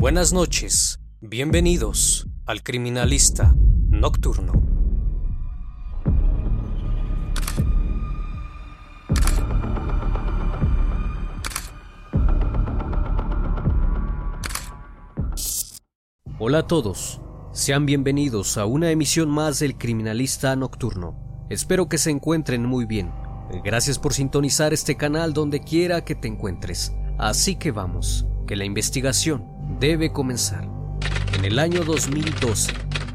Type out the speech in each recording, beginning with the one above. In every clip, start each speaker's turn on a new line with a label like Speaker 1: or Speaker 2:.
Speaker 1: Buenas noches, bienvenidos al Criminalista Nocturno. Hola a todos, sean bienvenidos a una emisión más del Criminalista Nocturno. Espero que se encuentren muy bien. Gracias por sintonizar este canal donde quiera que te encuentres. Así que vamos, que la investigación debe comenzar. En el año 2012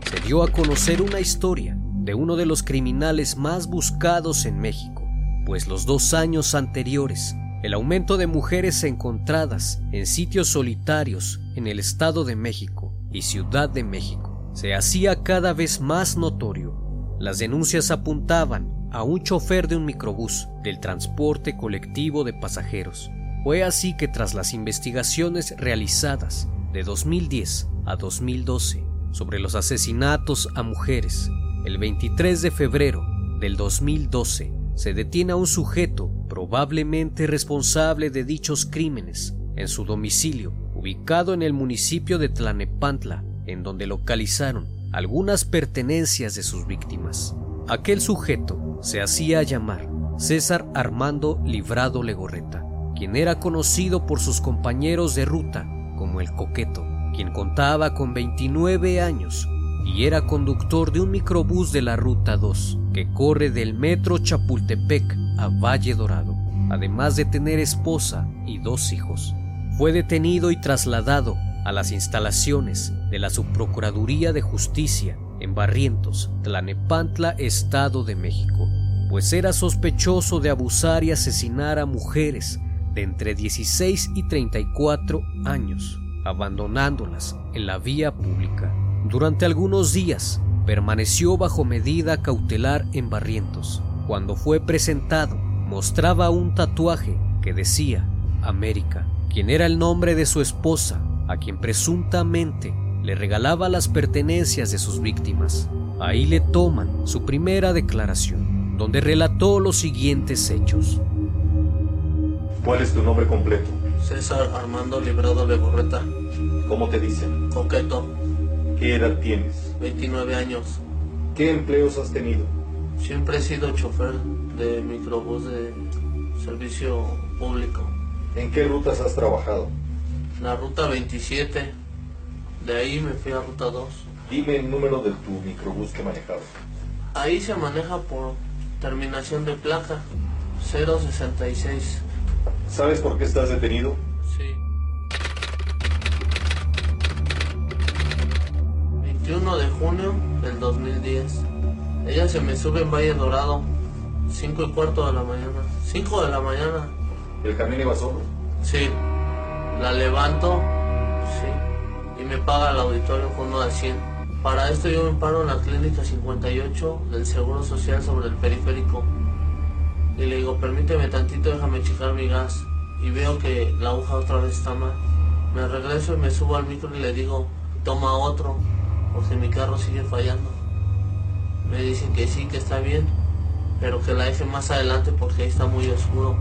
Speaker 1: se dio a conocer una historia de uno de los criminales más buscados en México, pues los dos años anteriores, el aumento de mujeres encontradas en sitios solitarios en el Estado de México y Ciudad de México se hacía cada vez más notorio. Las denuncias apuntaban a un chofer de un microbús del transporte colectivo de pasajeros. Fue así que tras las investigaciones realizadas de 2010 a 2012 sobre los asesinatos a mujeres, el 23 de febrero del 2012 se detiene a un sujeto probablemente responsable de dichos crímenes en su domicilio, ubicado en el municipio de Tlanepantla, en donde localizaron algunas pertenencias de sus víctimas. Aquel sujeto se hacía llamar César Armando Librado Legorreta, quien era conocido por sus compañeros de ruta el Coqueto, quien contaba con 29 años y era conductor de un microbús de la Ruta 2 que corre del metro Chapultepec a Valle Dorado, además de tener esposa y dos hijos. Fue detenido y trasladado a las instalaciones de la Subprocuraduría de Justicia en Barrientos, Tlanepantla, Estado de México, pues era sospechoso de abusar y asesinar a mujeres de entre 16 y 34 años, abandonándolas en la vía pública. Durante algunos días permaneció bajo medida cautelar en Barrientos. Cuando fue presentado, mostraba un tatuaje que decía América, quien era el nombre de su esposa, a quien presuntamente le regalaba las pertenencias de sus víctimas. Ahí le toman su primera declaración, donde relató los siguientes hechos.
Speaker 2: ¿Cuál es tu nombre completo?
Speaker 3: César Armando Librado Legorreta,
Speaker 2: ¿Cómo te dicen?
Speaker 3: coqueto,
Speaker 2: ¿Qué edad tienes?
Speaker 3: 29 años.
Speaker 2: ¿Qué empleos has tenido?
Speaker 3: Siempre he sido chofer de microbús de servicio público.
Speaker 2: ¿En qué rutas has trabajado?
Speaker 3: La ruta 27, de ahí me fui a ruta 2.
Speaker 2: Dime el número de tu microbús que manejabas.
Speaker 3: Ahí se maneja por terminación de placa 066.
Speaker 2: ¿Sabes por qué estás detenido?
Speaker 3: Sí. 21 de junio del 2010. Ella se me sube en Valle Dorado. 5 y cuarto de la mañana. 5 de la mañana.
Speaker 2: ¿El camión iba solo?
Speaker 3: Sí. La levanto. Sí. Y me paga el auditorio con uno de 100. Para esto yo me paro en la clínica 58 del Seguro Social sobre el periférico. Y le digo, permíteme tantito, déjame checar mi gas. Y veo que la aguja otra vez está mal. Me regreso y me subo al micro y le digo, toma otro, porque mi carro sigue fallando. Me dicen que sí, que está bien, pero que la deje más adelante porque ahí está muy oscuro.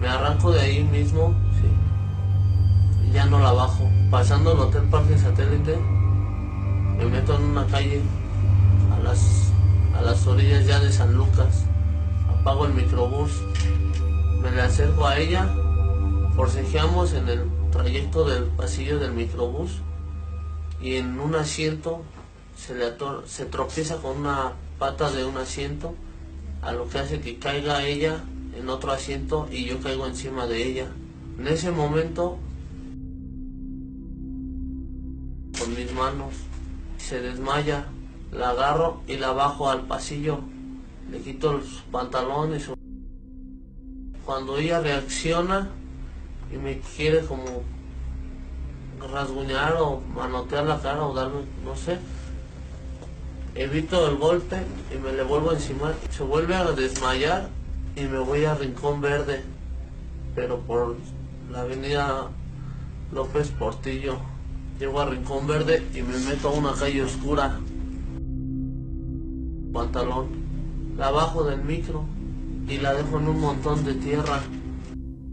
Speaker 3: Me arranco de ahí mismo, sí. Y ya no la bajo. Pasando el Hotel Parque Satélite, me meto en una calle a las, a las orillas ya de San Lucas. Apago el microbús, me le acerco a ella, forcejeamos en el trayecto del pasillo del microbús y en un asiento se, le se tropieza con una pata de un asiento, a lo que hace que caiga ella en otro asiento y yo caigo encima de ella. En ese momento, con mis manos, se desmaya, la agarro y la bajo al pasillo, le quito y su... Cuando ella reacciona y me quiere como rasguñar o manotear la cara o darme, no sé, evito el golpe y me le vuelvo encima. Se vuelve a desmayar y me voy a Rincón Verde, pero por la avenida López Portillo. Llego a Rincón Verde y me meto a una calle oscura. Pantalón. La bajo del micro y la dejo en un montón de tierra.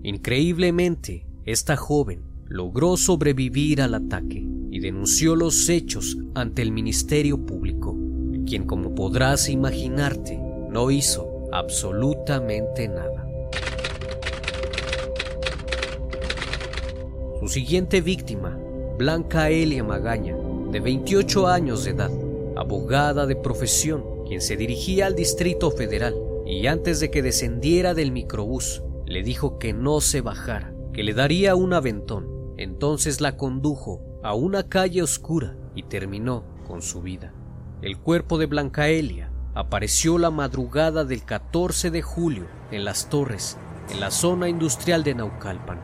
Speaker 1: Increíblemente, esta joven logró sobrevivir al ataque y denunció los hechos ante el Ministerio Público, quien como podrás imaginarte no hizo absolutamente nada. Su siguiente víctima, Blanca Elia Magaña, de 28 años de edad, abogada de profesión, quien se dirigía al Distrito Federal y antes de que descendiera del microbús, le dijo que no se bajara, que le daría un aventón. Entonces la condujo a una calle oscura y terminó con su vida. El cuerpo de Blanca Elia apareció la madrugada del 14 de julio en las torres, en la zona industrial de Naucalpan.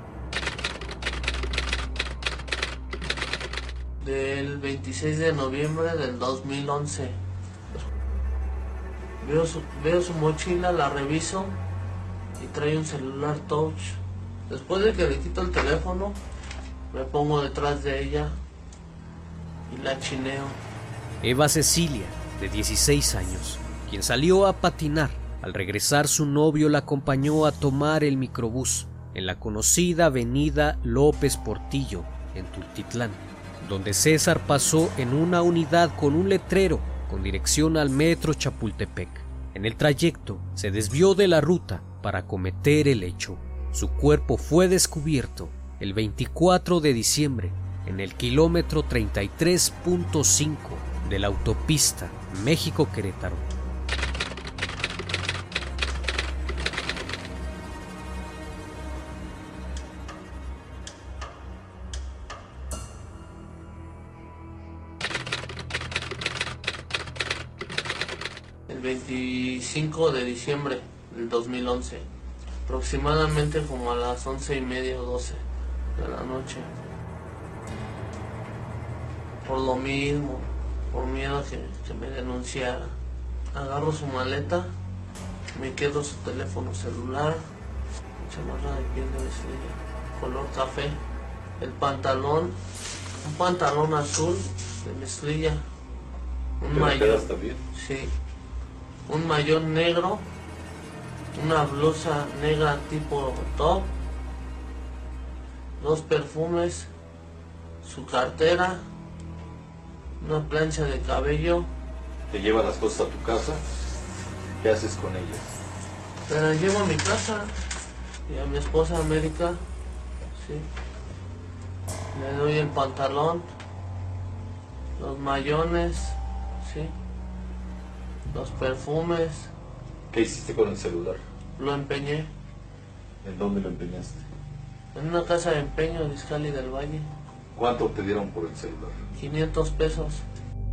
Speaker 3: Del 26 de noviembre del 2011. Veo su, veo su mochila, la reviso y trae un celular touch. Después de que le quito el teléfono, me pongo detrás de ella y la chineo.
Speaker 1: Eva Cecilia, de 16 años, quien salió a patinar. Al regresar su novio la acompañó a tomar el microbús en la conocida avenida López Portillo, en Tultitlán, donde César pasó en una unidad con un letrero con dirección al metro Chapultepec. En el trayecto se desvió de la ruta para cometer el hecho. Su cuerpo fue descubierto el 24 de diciembre en el kilómetro 33.5 de la autopista México-Querétaro.
Speaker 3: El 25 de diciembre del 2011, aproximadamente como a las once y media o 12 de la noche. Por lo mismo, por miedo a que, que me denunciara. Agarro su maleta, me quedo su teléfono celular, chamarra de piel de color café, el pantalón, un pantalón azul de mezclilla, un
Speaker 2: ¿Te lo
Speaker 3: mayor, sí, un mayor negro, una blusa negra tipo top, dos perfumes, su cartera, una plancha de cabello,
Speaker 2: Te lleva las cosas a tu casa. ¿Qué haces con ellas?
Speaker 3: me las llevo a mi casa y a mi esposa América, sí. Le doy el pantalón, los mayones, sí, los perfumes,
Speaker 2: ¿Qué hiciste con el celular?
Speaker 3: lo empeñé
Speaker 2: ¿En dónde lo empeñaste?
Speaker 3: en una casa de empeño de Iscali del Valle,
Speaker 2: ¿Cuánto te dieron por el celular?
Speaker 3: 500 pesos.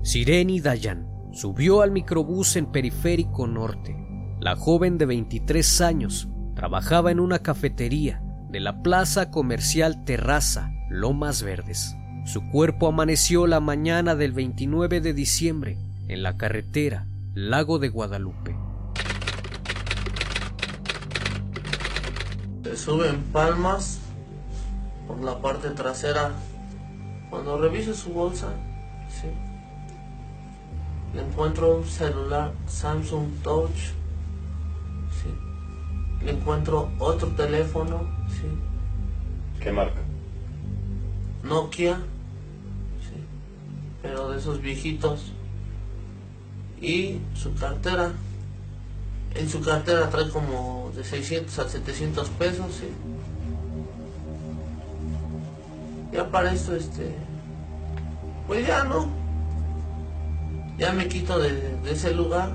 Speaker 1: Sireni Dayan subió al microbús en Periférico Norte. La joven de 23 años trabajaba en una cafetería de la plaza comercial Terraza, Lomas Verdes. Su cuerpo amaneció la mañana del 29 de diciembre en la carretera Lago de Guadalupe.
Speaker 3: Se sube en palmas por la parte trasera. Cuando reviso su bolsa, sí, le encuentro un celular Samsung Touch. Sí. Le encuentro otro teléfono. Sí.
Speaker 2: ¿Qué marca?
Speaker 3: Nokia. Sí. Pero de esos viejitos. Y su cartera. En su cartera trae como de 600 a 700 pesos. Ya para esto, este. Pues ya no. Ya me quito de, de ese lugar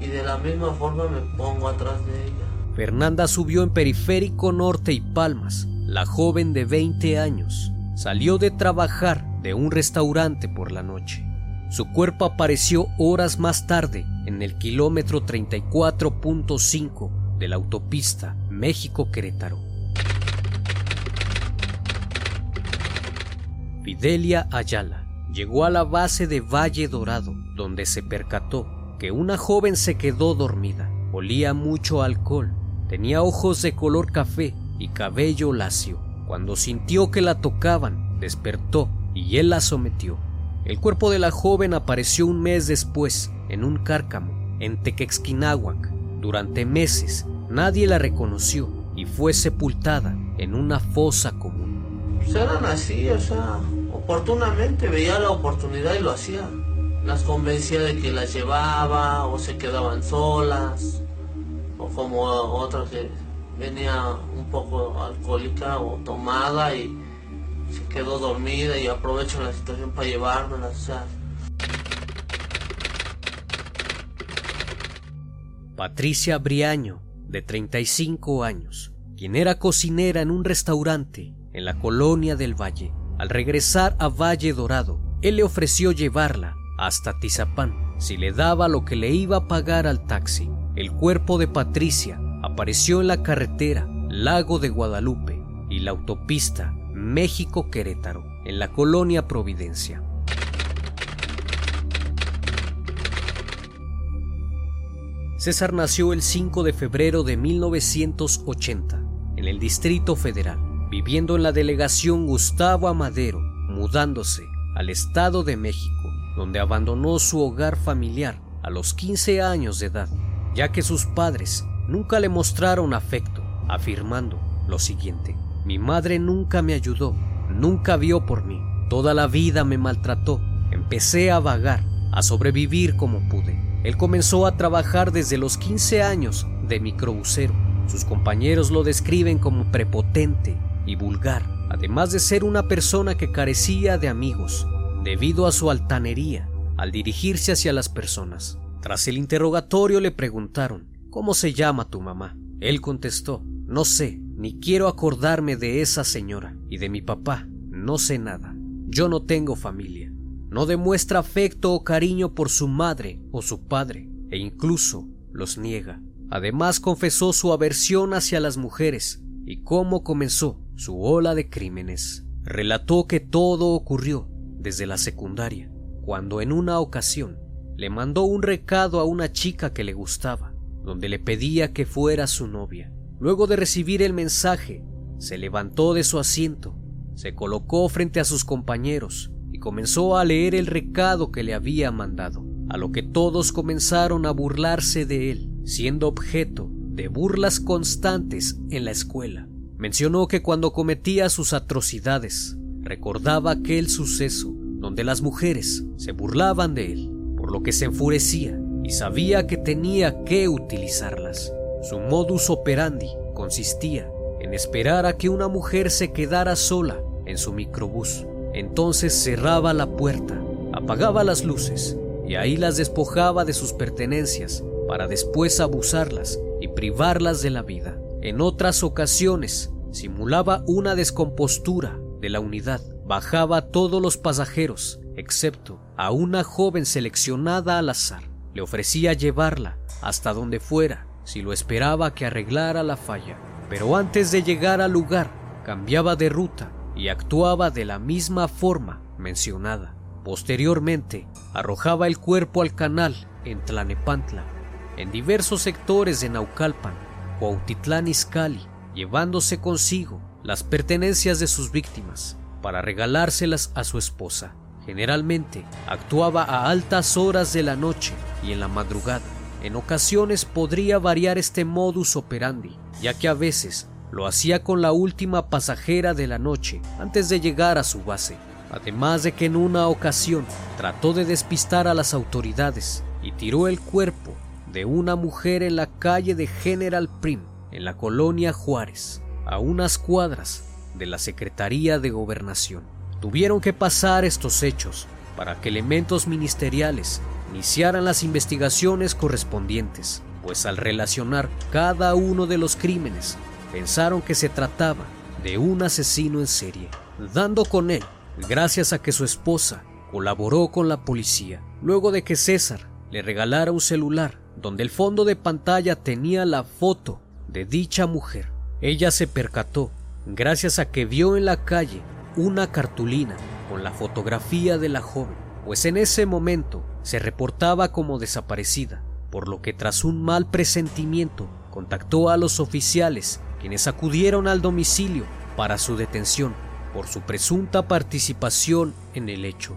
Speaker 3: y de la misma forma me pongo atrás de ella.
Speaker 1: Fernanda subió en Periférico Norte y Palmas. La joven de 20 años salió de trabajar de un restaurante por la noche. Su cuerpo apareció horas más tarde en el kilómetro 34.5 de la autopista México-Querétaro. Fidelia Ayala llegó a la base de Valle Dorado, donde se percató que una joven se quedó dormida. Olía mucho alcohol, tenía ojos de color café y cabello lacio. Cuando sintió que la tocaban, despertó y él la sometió. El cuerpo de la joven apareció un mes después en un cárcamo en Tequexquinahuac. Durante meses nadie la reconoció y fue sepultada en una fosa común.
Speaker 3: Pues eran así, o sea, oportunamente veía la oportunidad y lo hacía. Las convencía de que las llevaba o se quedaban solas o como otra que venía un poco alcohólica o tomada y se quedó dormida y aprovecho la situación para llevármelas. O sea,
Speaker 1: Patricia Briaño, de 35 años, quien era cocinera en un restaurante en la colonia del Valle. Al regresar a Valle Dorado, él le ofreció llevarla hasta Tizapán si le daba lo que le iba a pagar al taxi. El cuerpo de Patricia apareció en la carretera Lago de Guadalupe y la autopista México-Querétaro, en la colonia Providencia. César nació el 5 de febrero de 1980 en el Distrito Federal, viviendo en la delegación Gustavo Amadero, mudándose al Estado de México, donde abandonó su hogar familiar a los 15 años de edad, ya que sus padres nunca le mostraron afecto, afirmando lo siguiente, mi madre nunca me ayudó, nunca vio por mí, toda la vida me maltrató, empecé a vagar, a sobrevivir como pude. Él comenzó a trabajar desde los 15 años de microbusero. Sus compañeros lo describen como prepotente y vulgar, además de ser una persona que carecía de amigos, debido a su altanería al dirigirse hacia las personas. Tras el interrogatorio le preguntaron, ¿Cómo se llama tu mamá? Él contestó, no sé, ni quiero acordarme de esa señora y de mi papá, no sé nada. Yo no tengo familia. No demuestra afecto o cariño por su madre o su padre, e incluso los niega. Además confesó su aversión hacia las mujeres y cómo comenzó su ola de crímenes. Relató que todo ocurrió desde la secundaria, cuando en una ocasión le mandó un recado a una chica que le gustaba, donde le pedía que fuera su novia. Luego de recibir el mensaje, se levantó de su asiento, se colocó frente a sus compañeros y comenzó a leer el recado que le había mandado, a lo que todos comenzaron a burlarse de él, siendo objeto de burlas constantes en la escuela. Mencionó que cuando cometía sus atrocidades, recordaba aquel suceso donde las mujeres se burlaban de él, por lo que se enfurecía y sabía que tenía que utilizarlas. Su modus operandi consistía en esperar a que una mujer se quedara sola en su microbús. Entonces cerraba la puerta, apagaba las luces y ahí las despojaba de sus pertenencias para después abusarlas y privarlas de la vida. En otras ocasiones simulaba una descompostura de la unidad, bajaba a todos los pasajeros, excepto a una joven seleccionada al azar. Le ofrecía llevarla hasta donde fuera si lo esperaba que arreglara la falla, pero antes de llegar al lugar cambiaba de ruta y actuaba de la misma forma mencionada. Posteriormente, arrojaba el cuerpo al canal en Tlanepantla, en diversos sectores de Naucalpan, Cuautitlán Izcalli llevándose consigo las pertenencias de sus víctimas para regalárselas a su esposa. Generalmente actuaba a altas horas de la noche y en la madrugada. En ocasiones podría variar este modus operandi, ya que a veces lo hacía con la última pasajera de la noche antes de llegar a su base. Además de que en una ocasión trató de despistar a las autoridades y tiró el cuerpo de una mujer en la calle de General Prim, en la colonia Juárez, a unas cuadras de la Secretaría de Gobernación. Tuvieron que pasar estos hechos para que elementos ministeriales iniciaran las investigaciones correspondientes, pues al relacionar cada uno de los crímenes pensaron que se trataba de un asesino en serie, dando con él gracias a que su esposa colaboró con la policía, luego de que César le regalara un celular donde el fondo de pantalla tenía la foto de dicha mujer. Ella se percató gracias a que vio en la calle una cartulina con la fotografía de la joven, pues en ese momento se reportaba como desaparecida, por lo que tras un mal presentimiento contactó a los oficiales quienes acudieron al domicilio para su detención por su presunta participación en el hecho.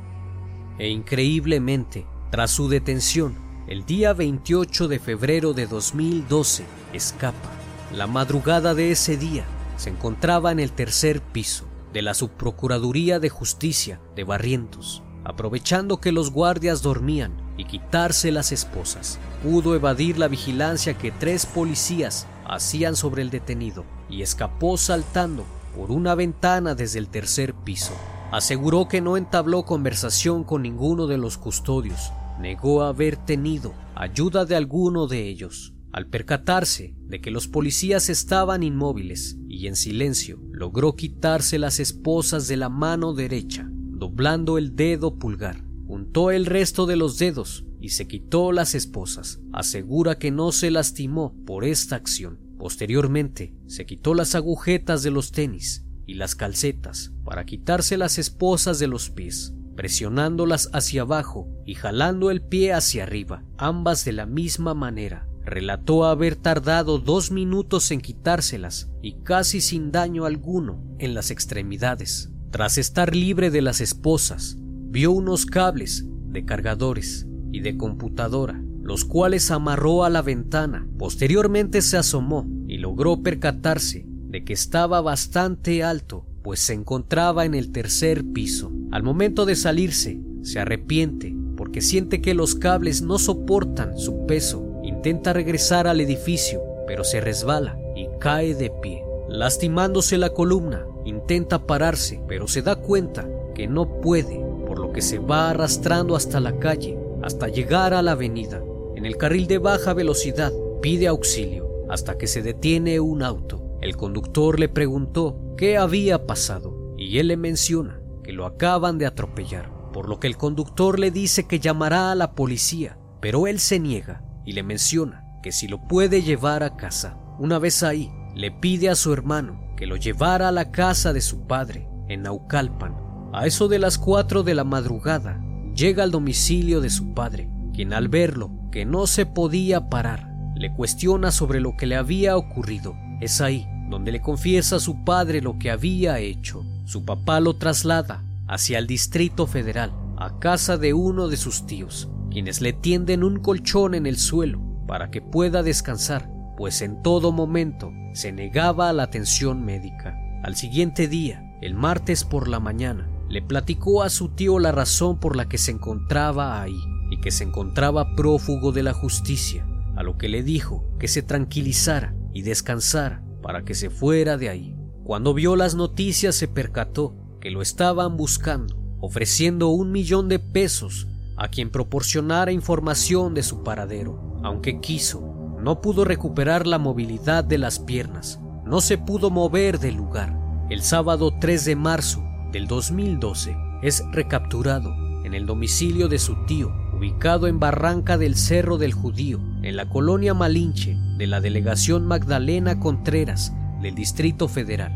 Speaker 1: E increíblemente, tras su detención, el día 28 de febrero de 2012, escapa. La madrugada de ese día se encontraba en el tercer piso de la Subprocuraduría de Justicia de Barrientos, aprovechando que los guardias dormían y quitarse las esposas. Pudo evadir la vigilancia que tres policías hacían sobre el detenido y escapó saltando por una ventana desde el tercer piso. Aseguró que no entabló conversación con ninguno de los custodios. Negó haber tenido ayuda de alguno de ellos. Al percatarse de que los policías estaban inmóviles y en silencio, logró quitarse las esposas de la mano derecha, doblando el dedo pulgar. Juntó el resto de los dedos y se quitó las esposas. Asegura que no se lastimó por esta acción. Posteriormente, se quitó las agujetas de los tenis y las calcetas para quitarse las esposas de los pies, presionándolas hacia abajo y jalando el pie hacia arriba, ambas de la misma manera. Relató haber tardado dos minutos en quitárselas y casi sin daño alguno en las extremidades. Tras estar libre de las esposas, vio unos cables de cargadores y de computadora, los cuales amarró a la ventana. Posteriormente se asomó y logró percatarse de que estaba bastante alto, pues se encontraba en el tercer piso. Al momento de salirse, se arrepiente porque siente que los cables no soportan su peso. Intenta regresar al edificio, pero se resbala y cae de pie. Lastimándose la columna, intenta pararse, pero se da cuenta que no puede, por lo que se va arrastrando hasta la calle, hasta llegar a la avenida. En el carril de baja velocidad pide auxilio, hasta que se detiene un auto. El conductor le preguntó qué había pasado, y él le menciona que lo acaban de atropellar, por lo que el conductor le dice que llamará a la policía, pero él se niega y le menciona que si lo puede llevar a casa. Una vez ahí, le pide a su hermano que lo llevara a la casa de su padre, en Naucalpan. A eso de las 4 de la madrugada, llega al domicilio de su padre, quien al verlo, que no se podía parar, le cuestiona sobre lo que le había ocurrido. Es ahí donde le confiesa a su padre lo que había hecho. Su papá lo traslada hacia el Distrito Federal, a casa de uno de sus tíos, quienes le tienden un colchón en el suelo para que pueda descansar, pues en todo momento se negaba a la atención médica. Al siguiente día, el martes por la mañana, le platicó a su tío la razón por la que se encontraba ahí y que se encontraba prófugo de la justicia, a lo que le dijo que se tranquilizara y descansara para que se fuera de ahí. Cuando vio las noticias se percató que lo estaban buscando, ofreciendo un millón de pesos a quien proporcionara información de su paradero. Aunque quiso, no pudo recuperar la movilidad de las piernas, no se pudo mover del lugar. El sábado 3 de marzo del 2012 es recapturado en el domicilio de su tío, ubicado en Barranca del Cerro del Judío, en la colonia Malinche de la delegación Magdalena Contreras del Distrito Federal.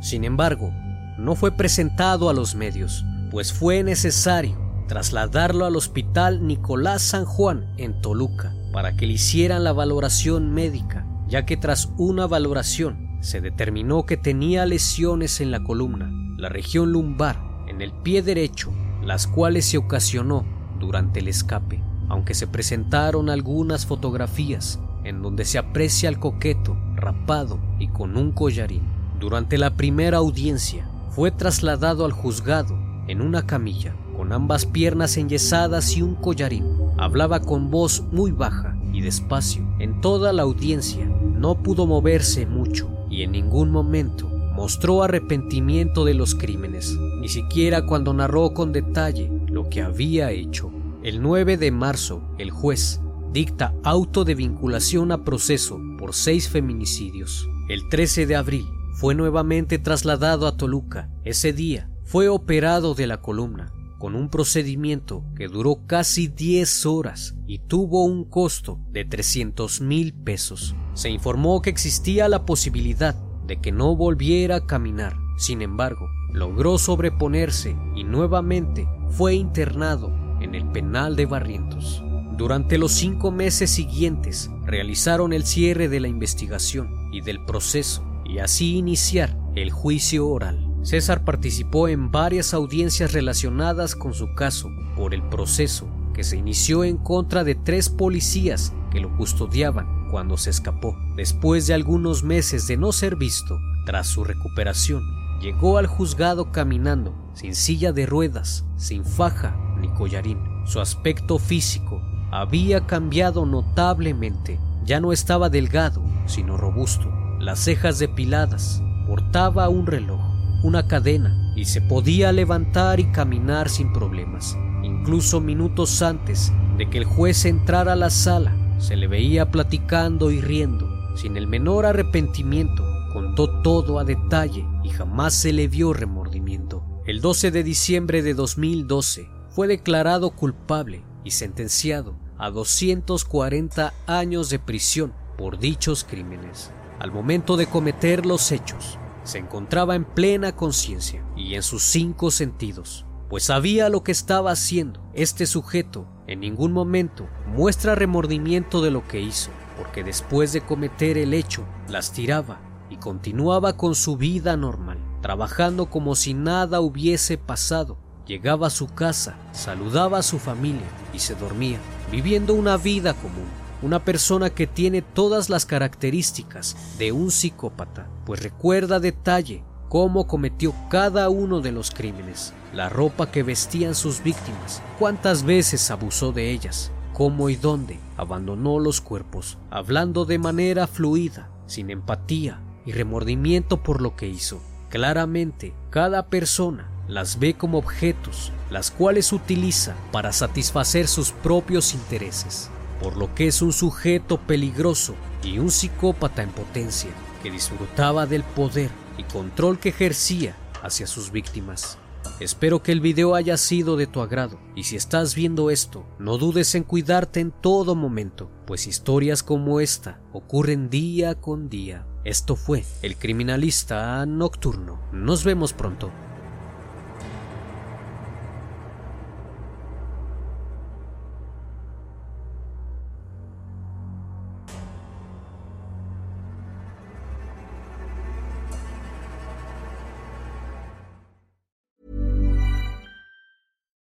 Speaker 1: Sin embargo, no fue presentado a los medios, pues fue necesario trasladarlo al Hospital Nicolás San Juan en Toluca para que le hicieran la valoración médica, ya que tras una valoración se determinó que tenía lesiones en la columna, la región lumbar, en el pie derecho, las cuales se ocasionó durante el escape, aunque se presentaron algunas fotografías en donde se aprecia al coqueto, rapado y con un collarín. Durante la primera audiencia, fue trasladado al juzgado en una camilla, con ambas piernas enyesadas y un collarín. Hablaba con voz muy baja y despacio. En toda la audiencia no pudo moverse mucho y en ningún momento mostró arrepentimiento de los crímenes, ni siquiera cuando narró con detalle lo que había hecho. El 9 de marzo, el juez dicta auto de vinculación a proceso por seis feminicidios. El 13 de abril fue nuevamente trasladado a Toluca. Ese día fue operado de la columna con un procedimiento que duró casi 10 horas y tuvo un costo de 300 mil pesos. Se informó que existía la posibilidad de que no volviera a caminar. Sin embargo, logró sobreponerse y nuevamente fue internado en el penal de Barrientos. Durante los cinco meses siguientes realizaron el cierre de la investigación y del proceso y así iniciar el juicio oral. César participó en varias audiencias relacionadas con su caso por el proceso que se inició en contra de tres policías que lo custodiaban cuando se escapó. Después de algunos meses de no ser visto, tras su recuperación, llegó al juzgado caminando, sin silla de ruedas, sin faja ni collarín. Su aspecto físico había cambiado notablemente. Ya no estaba delgado, sino robusto, las cejas depiladas, portaba un reloj, una cadena y se podía levantar y caminar sin problemas. Incluso minutos antes de que el juez entrara a la sala, se le veía platicando y riendo, sin el menor arrepentimiento. Contó todo a detalle y jamás se le vio remordimiento. El 12 de diciembre de 2012 fue declarado culpable y sentenciado a 240 años de prisión por dichos crímenes. Al momento de cometer los hechos, se encontraba en plena conciencia y en sus cinco sentidos, pues sabía lo que estaba haciendo. Este sujeto en ningún momento muestra remordimiento de lo que hizo, porque después de cometer el hecho, las tiraba y continuaba con su vida normal, trabajando como si nada hubiese pasado Llegaba a su casa, saludaba a su familia y se dormía, viviendo una vida común. Una persona que tiene todas las características de un psicópata, pues recuerda detalle cómo cometió cada uno de los crímenes, la ropa que vestían sus víctimas, cuántas veces abusó de ellas, cómo y dónde abandonó los cuerpos, hablando de manera fluida, sin empatía y remordimiento por lo que hizo. Claramente, cada persona las ve como objetos, las cuales utiliza para satisfacer sus propios intereses, por lo que es un sujeto peligroso y un psicópata en potencia que disfrutaba del poder y control que ejercía hacia sus víctimas. Espero que el video haya sido de tu agrado y si estás viendo esto, no dudes en cuidarte en todo momento, pues historias como esta ocurren día con día. Esto fue El Criminalista Nocturno. Nos vemos pronto.